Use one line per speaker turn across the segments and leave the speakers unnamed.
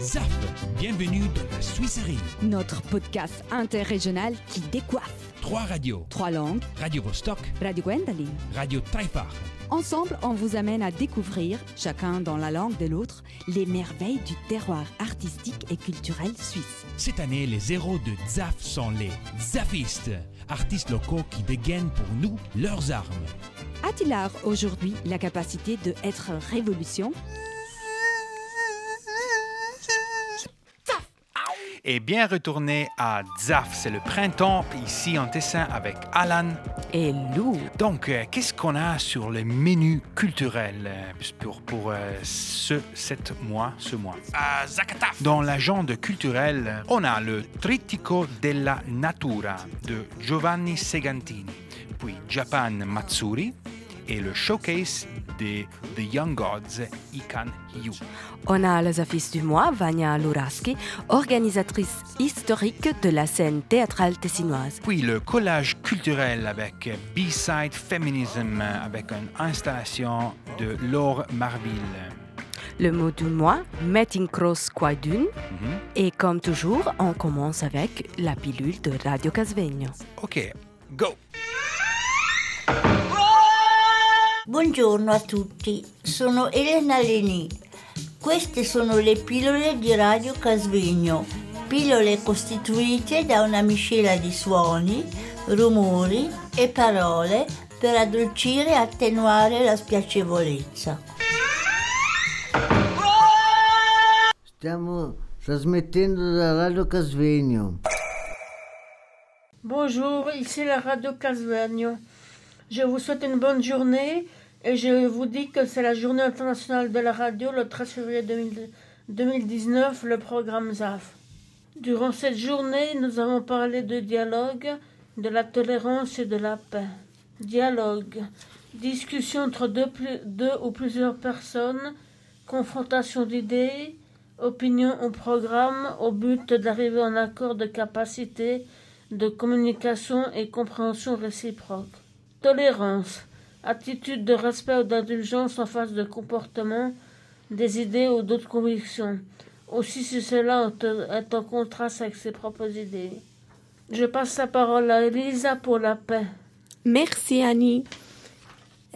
ZAF, bienvenue dans la Suisserie.
Notre podcast interrégional qui décoiffe.
Trois radios.
Trois langues.
Radio Vostok,
Radio Gwendoline.
Radio Taifar.
Ensemble, on vous amène à découvrir, chacun dans la langue de l'autre, les merveilles du terroir artistique et culturel suisse.
Cette année, les héros de ZAF sont les Zafistes, artistes locaux qui dégainent pour nous leurs armes.
A-t-il l'art aujourd'hui la capacité de être révolution?
Et bien retourné à Zaf, c'est le printemps ici en Tessin avec Alan.
Et Lou.
Donc, euh, qu'est-ce qu'on a sur le menu culturel euh, pour, pour euh, ce sept mois, ce mois?
À Zakataf.
Dans l'agenda culturel, on a le Trittico della Natura de Giovanni Segantini, puis Japan Matsuri et le showcase de The Young Gods Ikan.
On a les affiches du mois, Vania Luraski, organisatrice historique de la scène théâtrale tessinoise.
Puis le collage culturel avec B-Side Feminism avec une installation de Laure Marville.
Le mot du mois, Meeting Cross Quaidun.
Mhm.
Et comme toujours, on commence avec la pilule de Radio Casvegno.
Ok, go!
Buongiorno a tutti, sono Elena Leni. Queste sono le pillole di Radio Casvegno, pillole costituite da una miscela di suoni, rumori e parole per addolcire e attenuare la spiacevolezza.
Stiamo trasmettendo da Radio Casvegno.
Bonjour, ici la radio Casvegno. Je vous souhaite une bonne journée et je vous dis que c'est la journée internationale de la radio le 13 février 2000 2019, le programme ZAF. Durant cette journée, nous avons parlé de dialogue, de la tolérance et de la paix. Dialogue, discussion entre deux, ou plusieurs personnes, confrontation d'idées, opinion au programme au but d'arriver en accord de capacité de communication et compréhension réciproque. Tolérance, attitude de respect ou d'indulgence en face de comportements, des idées ou d'autres convictions, aussi si cela est en contraste avec ses propres idées. Je passe la parole à Elisa pour la paix.
Merci Annie.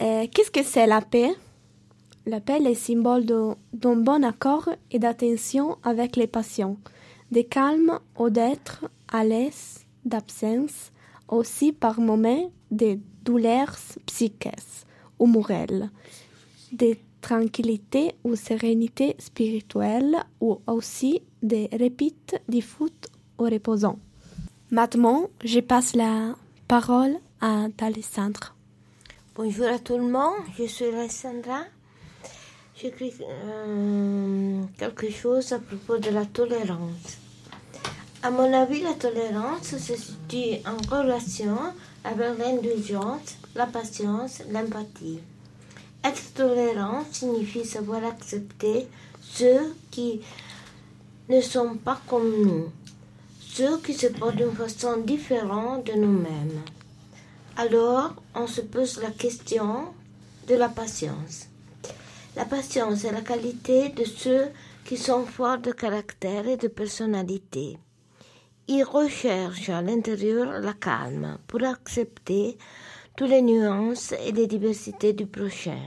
Euh, Qu'est-ce que c'est la paix? La paix est le symbole d'un bon accord et d'attention avec les passions, de calme ou d'être à l'aise, d'absence, aussi par moments de douleurs psychiques ou morales, de tranquillité ou sérénité spirituelle ou aussi de répit du foot ou reposant. Maintenant, je passe la parole à Alessandra.
Bonjour à tout le monde, je suis Alessandra. J'écris euh, quelque chose à propos de la tolérance. À mon avis, la tolérance se situe en relation avec l'indulgence, la patience, l'empathie. Être tolérant signifie savoir accepter ceux qui ne sont pas comme nous, ceux qui se portent d'une façon différente de nous-mêmes. Alors, on se pose la question de la patience. La patience est la qualité de ceux qui sont forts de caractère et de personnalité. Ils recherchent à l'intérieur la calme pour accepter toutes les nuances et les diversités du prochain.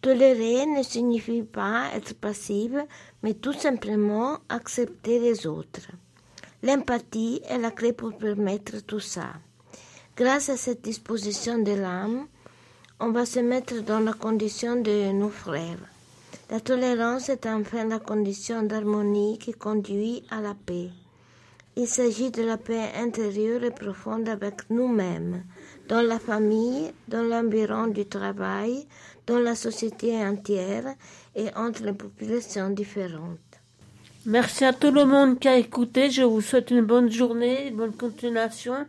Tolérer ne signifie pas être passive, mais tout simplement accepter les autres. L'empathie est la clé pour permettre tout ça. Grâce à cette disposition de l'âme, on va se mettre dans la condition de nos frères. La tolérance est enfin la condition d'harmonie qui conduit à la paix. Il s'agit de la paix intérieure et profonde avec nous-mêmes, dans la famille, dans l'environ du travail, dans la société entière et entre les populations différentes.
Merci à tout le monde qui a écouté. Je vous souhaite une bonne journée, bonne continuation.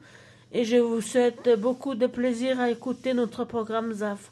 Et je vous souhaite beaucoup de plaisir à écouter notre programme ZAF.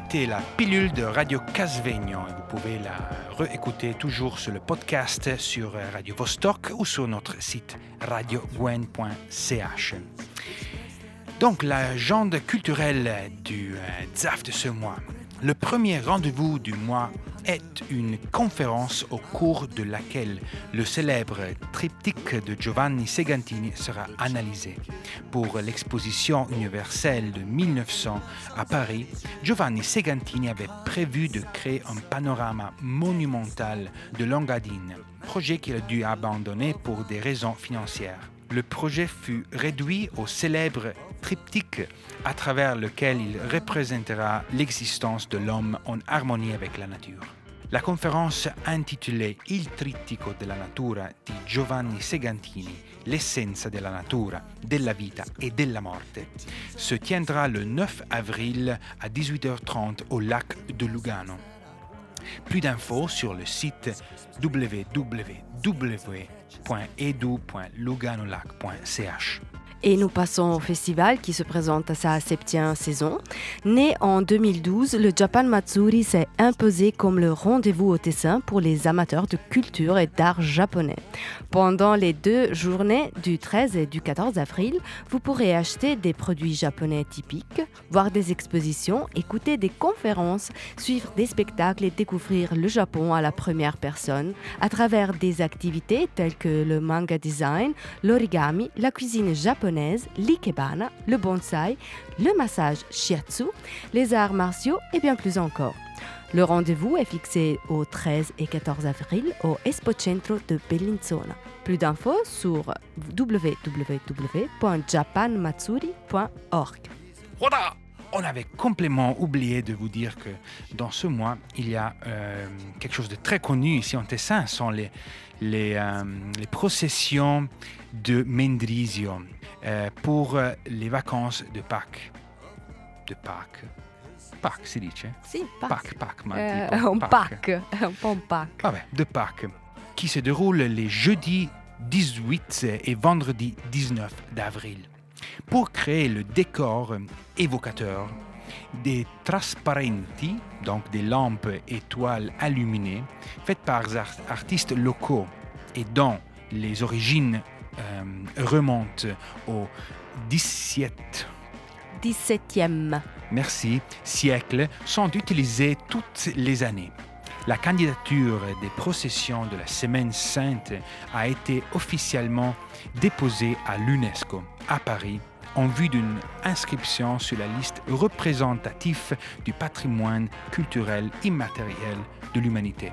C'était la pilule de Radio Casvegno. Vous pouvez la réécouter toujours sur le podcast sur Radio Vostok ou sur notre site radiogwen.ch. Donc, l'agenda culturelle du euh, ZAF de ce mois. Le premier rendez-vous du mois est une conférence au cours de laquelle le célèbre triptyque de Giovanni Segantini sera analysé. Pour l'exposition universelle de 1900 à Paris, Giovanni Segantini avait prévu de créer un panorama monumental de Langadine, projet qu'il a dû abandonner pour des raisons financières. Le projet fut réduit au célèbre triptyque à travers lequel il représentera l'existence de l'homme en harmonie avec la nature. La conférence intitulée Il trittico della natura di Giovanni Segantini, l'essenza della natura, della vita e della morte, se tiendra le 9 avril à 18h30 au lac de Lugano. Plus d'infos sur le site www.edu.luganolac.ch.
Et nous passons au festival qui se présente à sa septième saison. Né en 2012, le Japan Matsuri s'est imposé comme le rendez-vous au Tessin pour les amateurs de culture et d'art japonais. Pendant les deux journées du 13 et du 14 avril, vous pourrez acheter des produits japonais typiques, voir des expositions, écouter des conférences, suivre des spectacles et découvrir le Japon à la première personne à travers des activités telles que le manga design, l'origami, la cuisine japonaise l'ikebana, le bonsai, le massage shiatsu, les arts martiaux et bien plus encore. Le rendez-vous est fixé au 13 et 14 avril au Centro de Bellinzona. Plus d'infos sur www.japanmatsuri.org.
on avait complètement oublié de vous dire que dans ce mois, il y a euh, quelque chose de très connu ici en Tessin, ce sont les, les, euh, les processions de Mendrisio euh, pour les vacances de Pâques. De Pâques. Pâques, si dice?
Sì,
Pâques, Pâques, ma
Euh,
tipo
un
Pâques.
pack, un po' un.
Vabbè, de Pâques, qui se déroule les jeudis 18 et vendredi 19 d'avril. Pour créer le décor évocateur, des trasparenti, donc des lampes et toiles illuminées, faites par ar- artistes locaux et dont les origines euh, remontent au 17
17e.
merci, siècles sont utilisés toutes les années. La candidature des processions de la Semaine Sainte a été officiellement déposée à l'UNESCO à Paris en vue d'une inscription sur la liste représentative du patrimoine culturel immatériel de l'humanité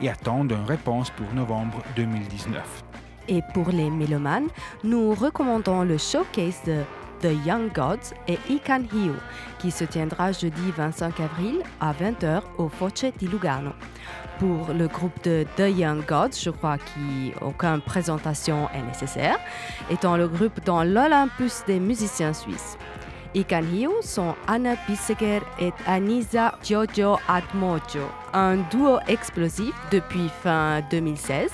et attendent une réponse pour novembre 2019.
Et pour les mélomanes, nous recommandons le showcase de The Young Gods et Ikan Hiu, qui se tiendra jeudi 25 avril à 20h au Foce di Lugano. Pour le groupe de The Young Gods, je crois qu'aucune présentation est nécessaire, étant le groupe dans l'Olympus des musiciens suisses. Ikan Hiu sont Anna Pisseger et Anisa Jojo Atmojo, un duo explosif depuis fin 2016.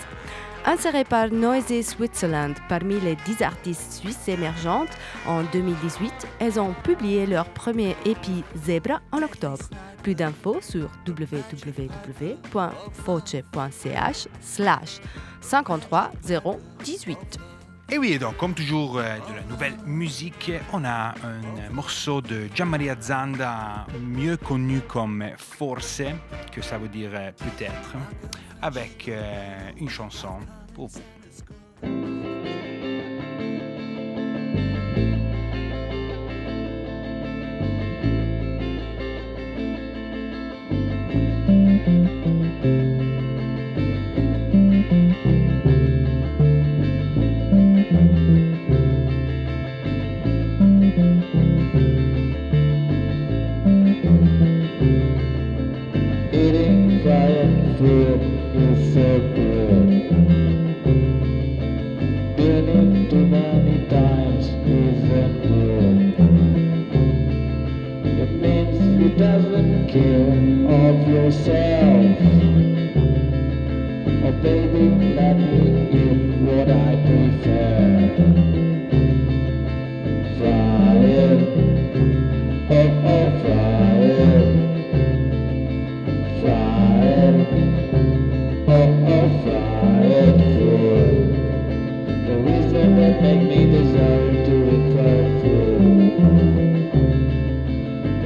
Inséré par Noisy Switzerland parmi les 10 artistes suisses émergentes en 2018, elles ont publié leur premier épi Zebra en octobre. Plus d'infos sur www.foce.ch slash 53018.
Et oui, donc comme toujours euh, de la nouvelle musique, on a un morceau de Gianmaria Zanda, mieux connu comme Forse, que ça veut dire euh, peut-être, avec euh, une chanson pour vous.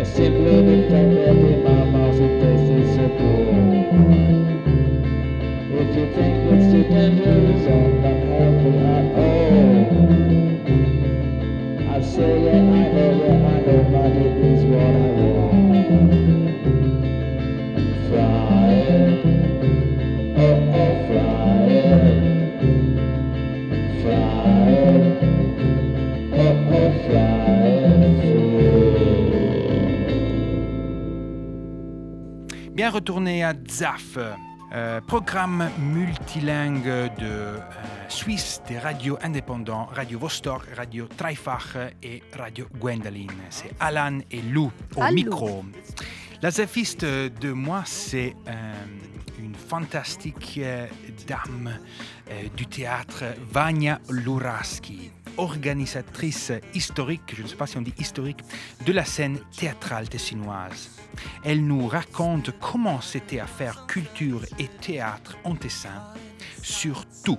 Is simply the fact that in my mouth it tastes so good. If you think it's too dangerous, not helpful at all. Say
Bien retourné à ZAF, euh, programme multilingue de euh, Suisse des radios indépendants, Radio Vostok, Radio Dreifach et Radio Gwendoline. C'est Alan et Lou au
Allô.
micro. La zafiste de moi, c'est euh, une fantastique dame du théâtre, Vania Luraski, organisatrice historique, je ne sais pas si on dit historique, de la scène théâtrale tessinoise. Elle nous raconte comment c'était à faire culture et théâtre en Tessin, surtout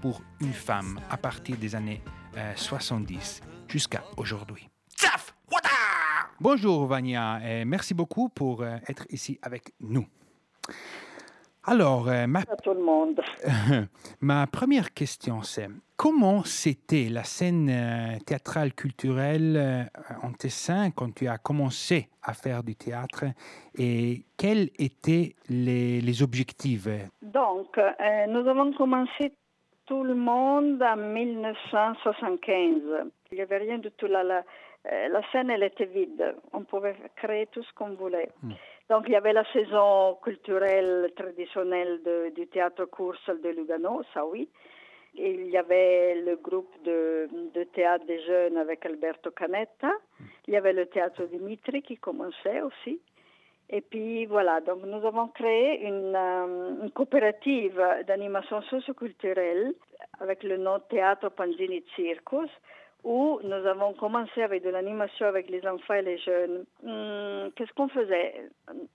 pour une femme à partir des années euh, 70 jusqu'à aujourd'hui. Bonjour Vania, et merci beaucoup pour euh, être ici avec nous. Alors, euh, ma,
tout le monde.
ma première question, c'est comment c'était la scène euh, théâtrale culturelle euh, en Tessin quand tu as commencé à faire du théâtre et quels étaient les, les objectifs?
Donc, nous avons commencé tout le monde en 1975. Il n'y avait rien du tout. La, la scène, elle était vide. On pouvait créer tout ce qu'on voulait. Donc, il y avait la saison culturelle traditionnelle de- du théâtre Coursel de Lugano, ça oui. Il y avait le groupe de, de théâtre des jeunes avec Alberto Canetta. Il y avait le théâtre Dimitri qui commençait aussi. Et puis voilà, donc nous avons créé une, euh, une coopérative d'animation socioculturelle avec le nom Théâtre Panzini Circus, où nous avons commencé avec de l'animation avec les enfants et les jeunes. Hum, Qu'est-ce qu'on faisait?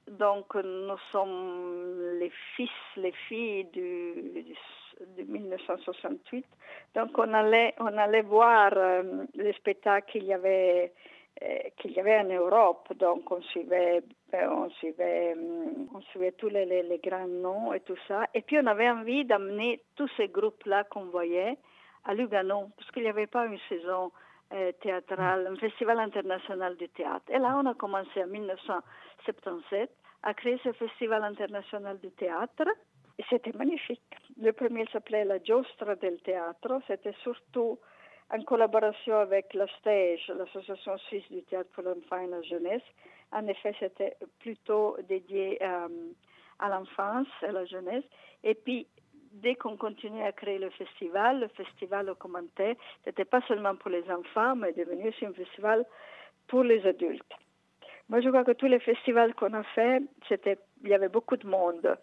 Donc nous sommes les fils, les filles du, du- de 1968. Donc on allait, on allait voir euh, les spectacles qu'il y avait euh, qu'il y avait en Europe. Donc on suivait, euh, on suivait, hum, on suivait tous les grands noms et tout ça. Et puis on avait envie d'amener tous ces groupes-là qu'on voyait à Lugano, parce qu'il n'y avait pas une saison euh, théâtrale, un festival international du théâtre. Et là, on a commencé en 1977 à créer ce festival international du théâtre. Et c'était magnifique. Le premier s'appelait la Giostra del Teatro. C'était surtout en collaboration avec la STEJ, l'Association suisse du théâtre pour l'enfant et la jeunesse. En effet, c'était plutôt dédié euh, à l'enfance et la jeunesse. Et puis, dès qu'on continuait à créer le festival, le festival augmentait. C'était pas seulement pour les enfants, mais devenu aussi un festival pour les adultes. Moi, je crois que tous les festivals qu'on a fait, c'était, il y avait beaucoup de monde,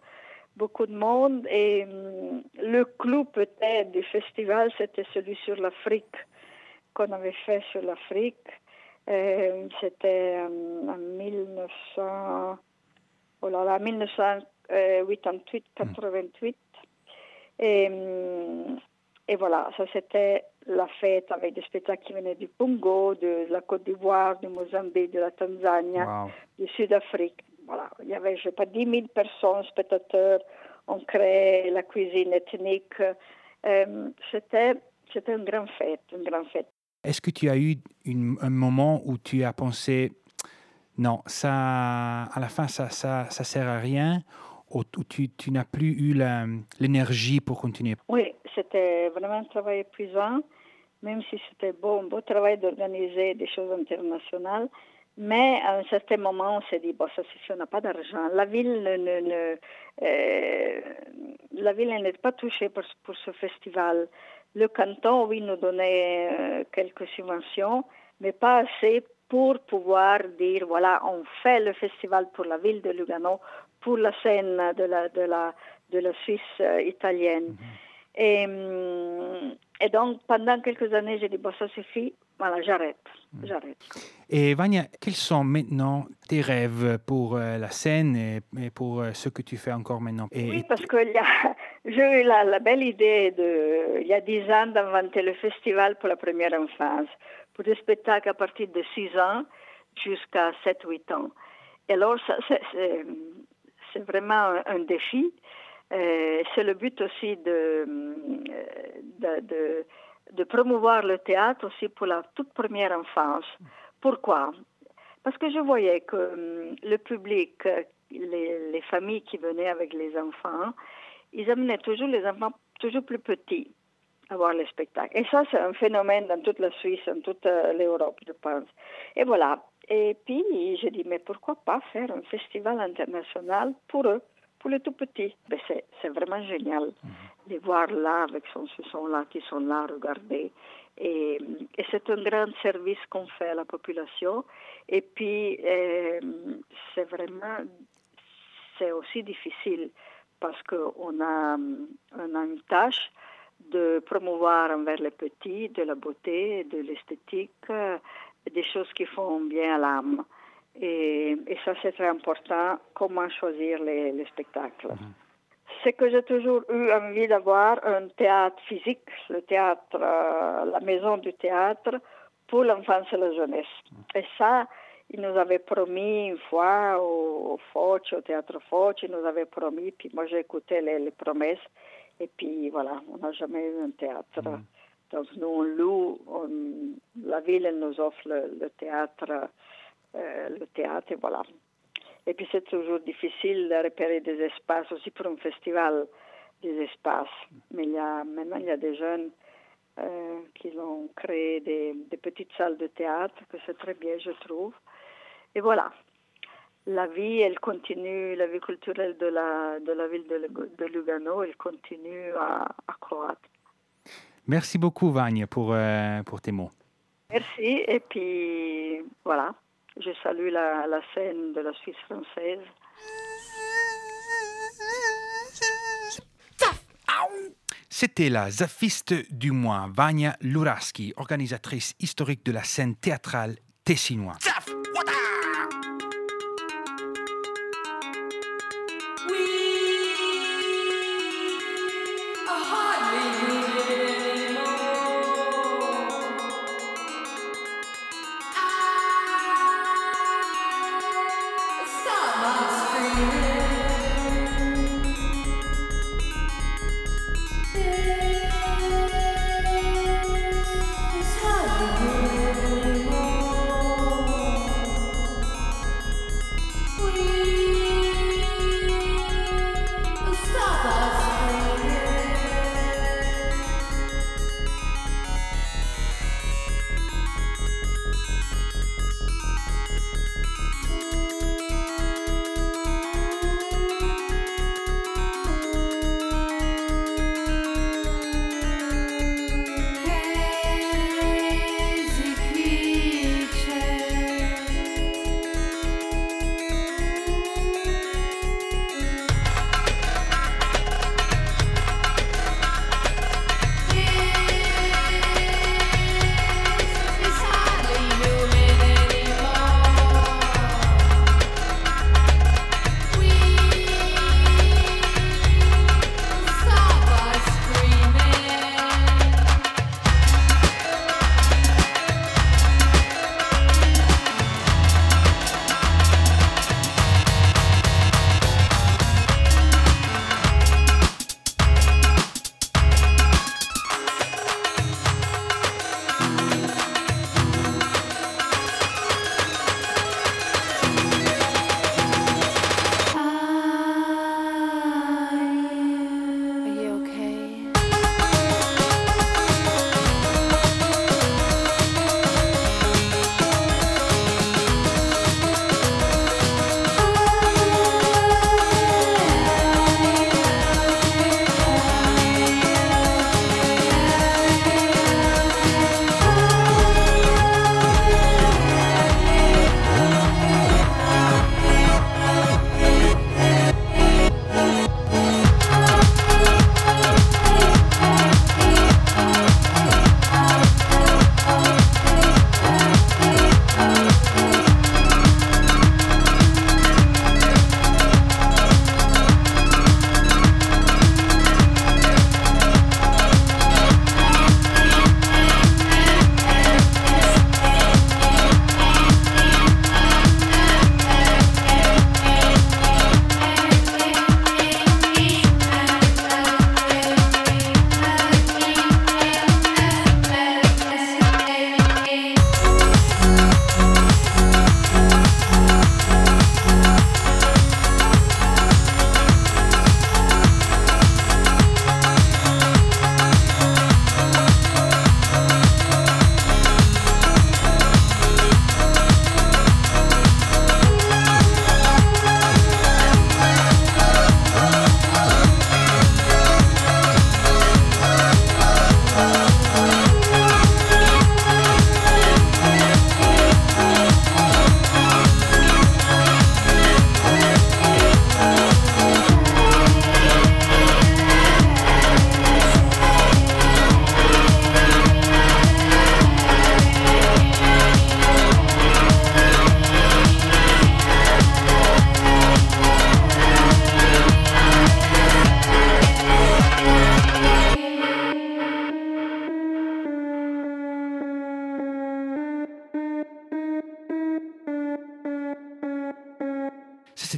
beaucoup de monde, et hum, le clou peut-être du festival, c'était celui sur l'Afrique qu'on avait fait sur l'Afrique. Euh, c'était hum, en 1900, oh là là, 1988, 88. Et, et voilà, ça c'était la fête avec des spectacles qui venaient du Congo, de la Côte d'Ivoire, du Mozambique, de la Tanzanie,
Wow.
du Sud-Afrique. Voilà, il y avait, je sais pas, 10 000 personnes, spectateurs. On créait la cuisine ethnique. Euh, c'était, c'était une grande fête, une grande fête.
Est-ce que tu as eu une- un moment où tu as pensé, non, ça, à la fin, ça ça, ça sert à rien, tu, n'as plus eu l'énergie pour continuer
Oui, c'était vraiment un travail épuisant, même si c'était beau, un beau travail d'organiser des choses internationales. Mais à un certain moment, on s'est dit, bon, ça suffit, on n'a pas d'argent. La ville ne, euh, la ville n'est pas touchée pour, pour ce festival. Le canton, oui, nous donnait euh, quelques subventions, mais pas assez pour pouvoir dire, voilà, on fait le festival pour la ville de Lugano, pour la scène de la, de la, de la Suisse euh, italienne. Et, hum, et donc, pendant quelques années, j'ai dit, bon, ça suffit, voilà, j'arrête, j'arrête.
Et Vania, quels sont maintenant tes rêves pour euh, la scène et, et pour euh, ce que tu fais encore maintenant? Et,
Oui, parce que j'ai eu la, la belle idée, de, il y a dix ans, d'inventer le festival pour la première enfance, pour des spectacles à partir de 6 ans jusqu'à 7-8 ans. Et alors, ça, c'est, c'est- vraiment un, défi. Euh, c'est le but aussi de, euh, de, de, promouvoir le théâtre aussi pour la toute première enfance. Pourquoi? Parce que je voyais que hum, le public, euh, les, les familles qui venaient avec les enfants, ils amenaient toujours les enfants toujours plus petits à voir les spectacles. Et ça, c'est un phénomène dans toute la Suisse, dans toute euh, l'Europe, je pense. Et voilà. Et puis, j'ai dit, mais pourquoi pas faire un festival international pour eux, pour les tout petits ben, c'est, vraiment génial. Les voir là, avec son, ce son-là, qui sont là, regarder. Et, et c'est un grand service qu'on fait à la population. Et puis, euh, c'est vraiment, c'est aussi difficile parce qu'on a, on a une tâche de promouvoir envers les petits de la beauté, de l'esthétique, des choses qui font bien à l'âme. Et, et ça, c'est très important, comment choisir les, les spectacles. C'est que j'ai toujours eu envie d'avoir un théâtre physique, le théâtre, euh, la maison du théâtre, pour l'enfance et la jeunesse. Et ça, il nous avait promis une fois au, au Foch, au théâtre Foch, il nous avait promis, puis moi j'ai écouté les, les promesses, et puis voilà, on n'a jamais eu un théâtre. Donc nous, on loue, on- la ville, nous offre le, théâtre, euh, le théâtre, et voilà. Et puis c'est toujours difficile de repérer des espaces, aussi pour un festival, des espaces. Mais il y a, maintenant, il y a des jeunes euh, qui ont créé des, des petites salles de théâtre, que c'est très bien, je trouve. Et voilà. La vie, elle continue, la vie culturelle de la, de la ville de Lugano, elle continue à, à croître.
Merci beaucoup, Vania, pour, euh, pour tes mots.
Merci. Et puis, voilà. Je salue la, la scène de la Suisse française.
C'était la zaffiste du mois, Vania Luraski, organisatrice historique de la scène théâtrale tessinoise.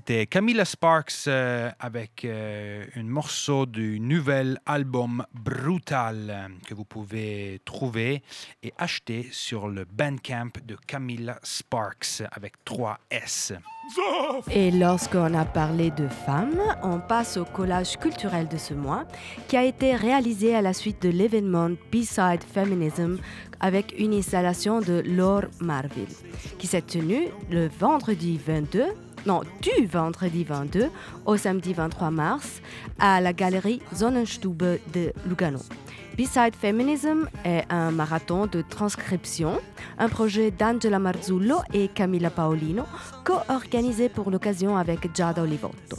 C'était Camilla Sparks euh, avec euh, un morceau du nouvel album Brutal euh, que vous pouvez trouver et acheter sur le Bandcamp de Camilla Sparks avec 3 S.
Et lorsqu'on a parlé de femmes, on passe au collage culturel de ce mois, qui a été réalisé à la suite de l'événement B-Side Feminism avec une installation de Laure Marville, qui s'est tenue le vendredi 22, non, du vendredi 22 au samedi 23 mars à la galerie Sonnenstube de Lugano. B-Side Feminism est un marathon de transcription, un projet d'Angela Marzullo et Camilla Paolino, co-organisé pour l'occasion avec Giada Olivotto.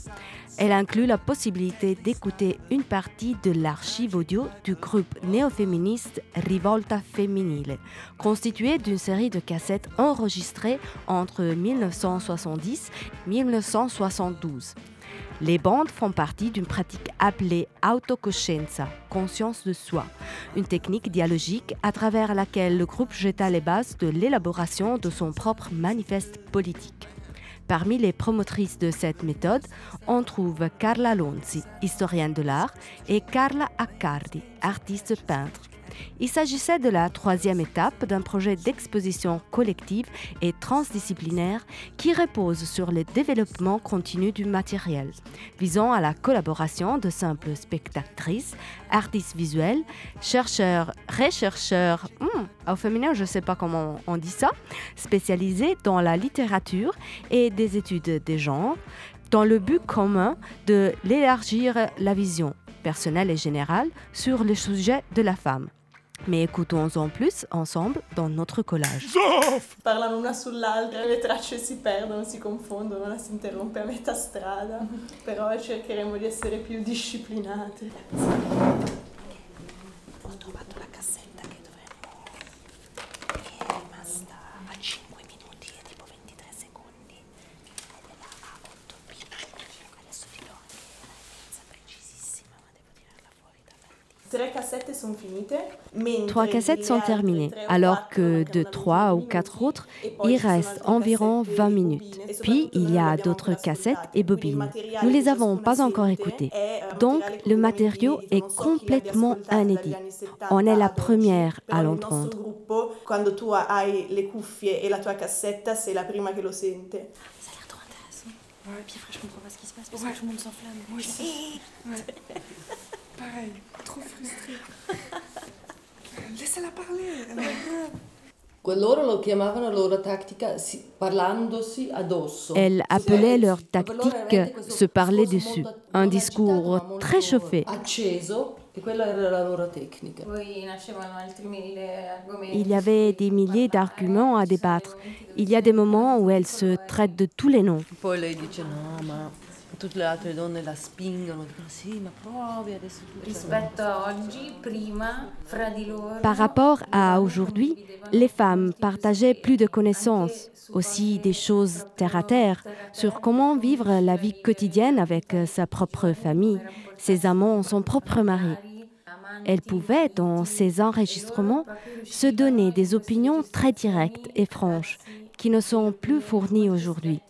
Elle inclut la possibilité d'écouter une partie de l'archive audio du groupe néo-féministe Rivolta Femminile, constitué d'une série de cassettes enregistrées entre 1970 et 1972. Les bandes font partie d'une pratique appelée autocoscienza, conscience de soi, une technique dialogique à travers laquelle le groupe jeta les bases de l'élaboration de son propre manifeste politique. Parmi les promotrices de cette méthode, on trouve Carla Lonzi, historienne de l'art, et Carla Accardi, artiste peintre. Il s'agissait de la troisième étape d'un projet d'exposition collective et transdisciplinaire qui repose sur le développement continu du matériel, visant à la collaboration de simples spectatrices, artistes visuels, chercheurs, rechercheurs, hmm, au féminin je ne sais pas comment on dit ça, spécialisés dans la littérature et des études des genres, dans le but commun de l'élargir la vision personnelle et générale sur le sujet de la femme. Mais écoutons-en plus ensemble dans notre collage.
Parlano una sull'altra, le tracce si perdono, si confondono, la si interrompe a metà strada, però cercheremo di essere più disciplinate.
Trois cassettes sont terminées, alors que de 3 ou
20
4 autres, il reste environ
cassette
20
e
minutes. Puis il y a d'autres cassettes et bobines. Nous les
che
avons pas encore écoutées. Donc le matériau est complètement inédit.
anni 70
On est la première à l'entendre.
quando tu hai le cuffie e la tua cassetta, sei la prima che lo sente.
Ça a l'air trop intéressant. Puis après, je comprends pas ce qui se passe parce que tout le monde s'enflamme.
Moi aussi.
Pareil, trop frustrée. Laissez-la parler.
Elles appelaient leur tactique se parler dessus. Un discours très chauffé.
E.
Il y avait des milliers d'arguments à débattre. Il y a des moments où elles se traitent de tous les noms.
Tutte le altre donne la spingono, dicono sì, ma provi adesso tu.
Rispetto a oggi, prima, fra di loro...
Par rapport à aujourd'hui, les femmes partageaient plus de connaissances, aussi des choses terre à terre, sur comment vivre la vie quotidienne avec sa propre famille, ses amants, son propre mari. Elles pouvaient, dans ces enregistrements, se donner des opinions très directes et franches qui ne sont plus fournies aujourd'hui.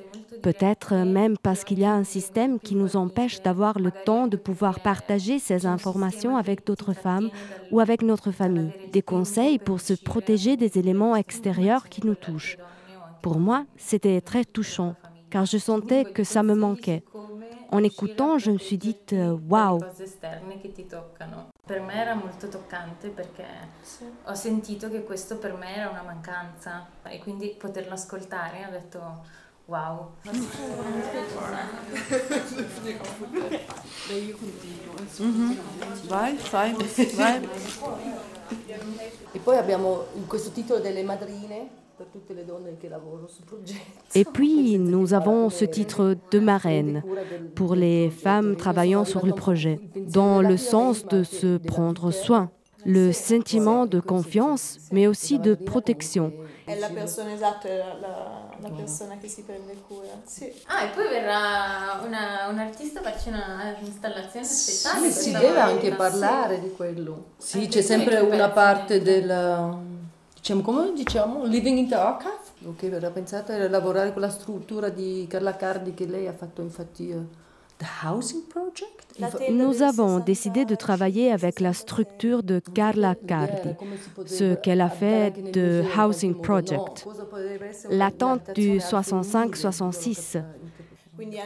Peut-être même parce qu'il y a un système qui nous empêche d'avoir le temps de pouvoir partager ces informations avec d'autres femmes ou avec notre famille. Des conseils pour se protéger des éléments extérieurs qui nous touchent. Pour moi, c'était très touchant, car je sentais que ça me manquait. En écoutant, je me suis dit, euh, waouh,
wow.
Mhm. Vai, vai, vai. E poi abbiamo questo titolo delle madrine.
Et puis, nous avons ce titre de marraine pour les femmes travaillant sur le projet, dans le sens de se prendre soin, le sentiment de confiance, mais aussi de protection.
È la persona esatta, è la, la- la persona che si prende cura. Sì.
Ah, e poi verrà una- un artista a farci una installazione speciale.
Sì, si deve anche
sì.
parlare di quello. Sì,
Anche
c'è
tu
sempre una parte del diciamo come diciamo living in the archive Ok, verrà pensata a lavorare con la struttura di Carla Cardi che lei ha fatto infatti
Nous avons décidé de travailler avec la structure de Carla Cardi, ce qu'elle a fait de Housing Project, l'attente du 65-66.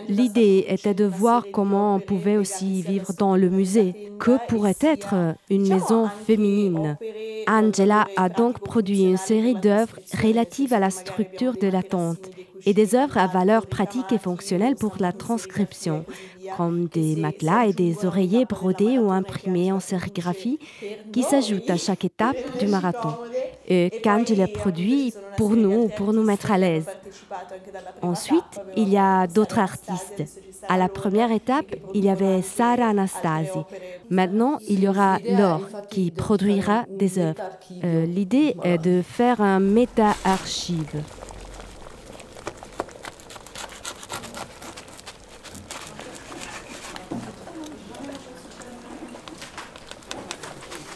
L'idée était de voir comment on pouvait aussi vivre dans le musée. Que pourrait être une maison féminine Angela a donc produit une série d'œuvres relatives à la structure de la tente et des œuvres à valeur pratique et fonctionnelle pour la transcription, comme des matelas et des oreillers brodés ou imprimés en sérigraphie qui s'ajoutent à chaque étape du marathon et qu'Angela produit pour nous, pour nous mettre à l'aise. Ensuite, il y a d'autres artistes. À la première étape, il y avait Sarah Anastasi. Maintenant, il y aura Laure qui produira des œuvres. Euh, L'idée est de faire un méta-archive.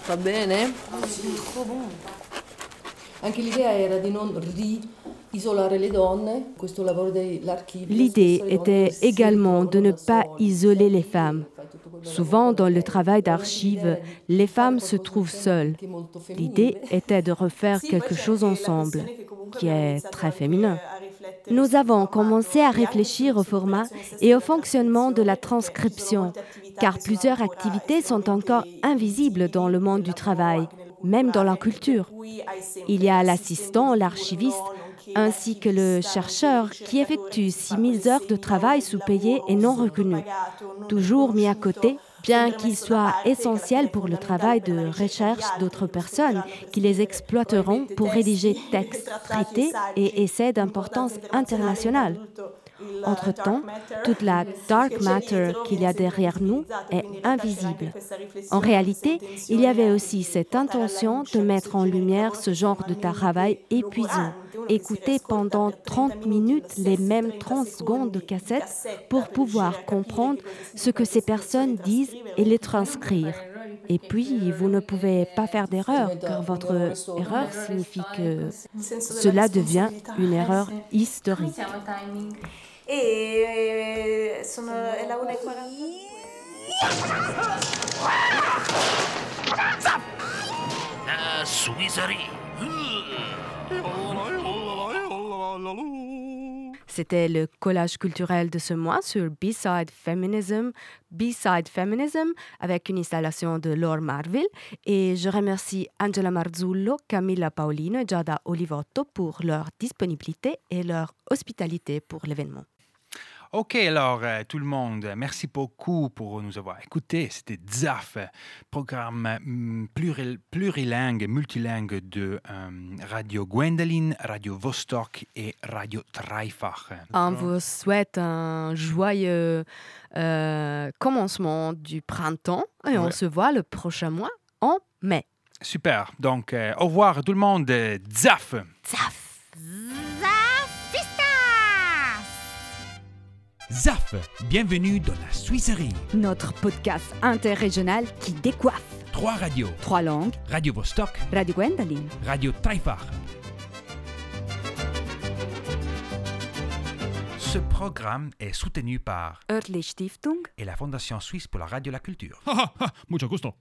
Va bene?
Trop bon.
Anche l'idea era di non isolare le donne, questo lavoro dell'archivio.
L'idée était également de ne pas isoler les femmes. Souvent, dans le travail d'archives, les femmes se trouvent seules. L'idée était de refaire quelque chose ensemble, qui est très féminin. Nous avons commencé à réfléchir au format et au fonctionnement de la transcription, car plusieurs activités sont encore invisibles dans le monde du travail, même dans la culture. Il y a l'assistant, l'archiviste, ainsi que le chercheur qui effectue 6000 heures de travail sous-payées et non reconnues, toujours mis à côté, bien qu'il soit essentiel pour le travail de recherche d'autres personnes qui les exploiteront pour rédiger textes, traités et essais d'importance internationale. Entre-temps, toute la dark matter qu'il y a derrière nous est invisible. En réalité, il y avait aussi cette intention de mettre en lumière ce genre de travail épuisant. Écouter pendant 30 minutes les mêmes 30 secondes de cassette pour pouvoir comprendre ce que ces personnes disent et les transcrire. Et puis, vous ne pouvez pas faire d'erreur, car votre erreur signifie que cela devient une erreur historique.
E sono, è la 1.40.
La.
C'était le collage culturel de ce mois sur B-Side Feminism, B-Side Feminism, avec une installation de Laure Marville. Et je remercie Angela Marzullo, Camilla Paolino et Giada Olivotto pour leur disponibilité et leur hospitalité pour l'événement.
Ok, alors euh, tout le monde, merci beaucoup pour nous avoir écoutés. C'était ZAF, programme mm, pluril- plurilingue, multilingue de euh, Radio Gwendoline, Radio Vostok et Radio Dreifach.
On vous souhaite un joyeux euh, commencement du printemps et on se voit le prochain mois en mai.
Super, donc au revoir tout le monde, euh, ZAF.
ZAF, bienvenue dans la Suisserie.
Notre podcast interrégional qui décoiffe.
Trois radios.
Trois langues.
Radio Vostok,
Radio Gwendoline.
Radio Dreifach.
Ce programme est soutenu par
Örtlich Stiftung.
et la Fondation suisse pour la radio et la culture.
Mucho gusto.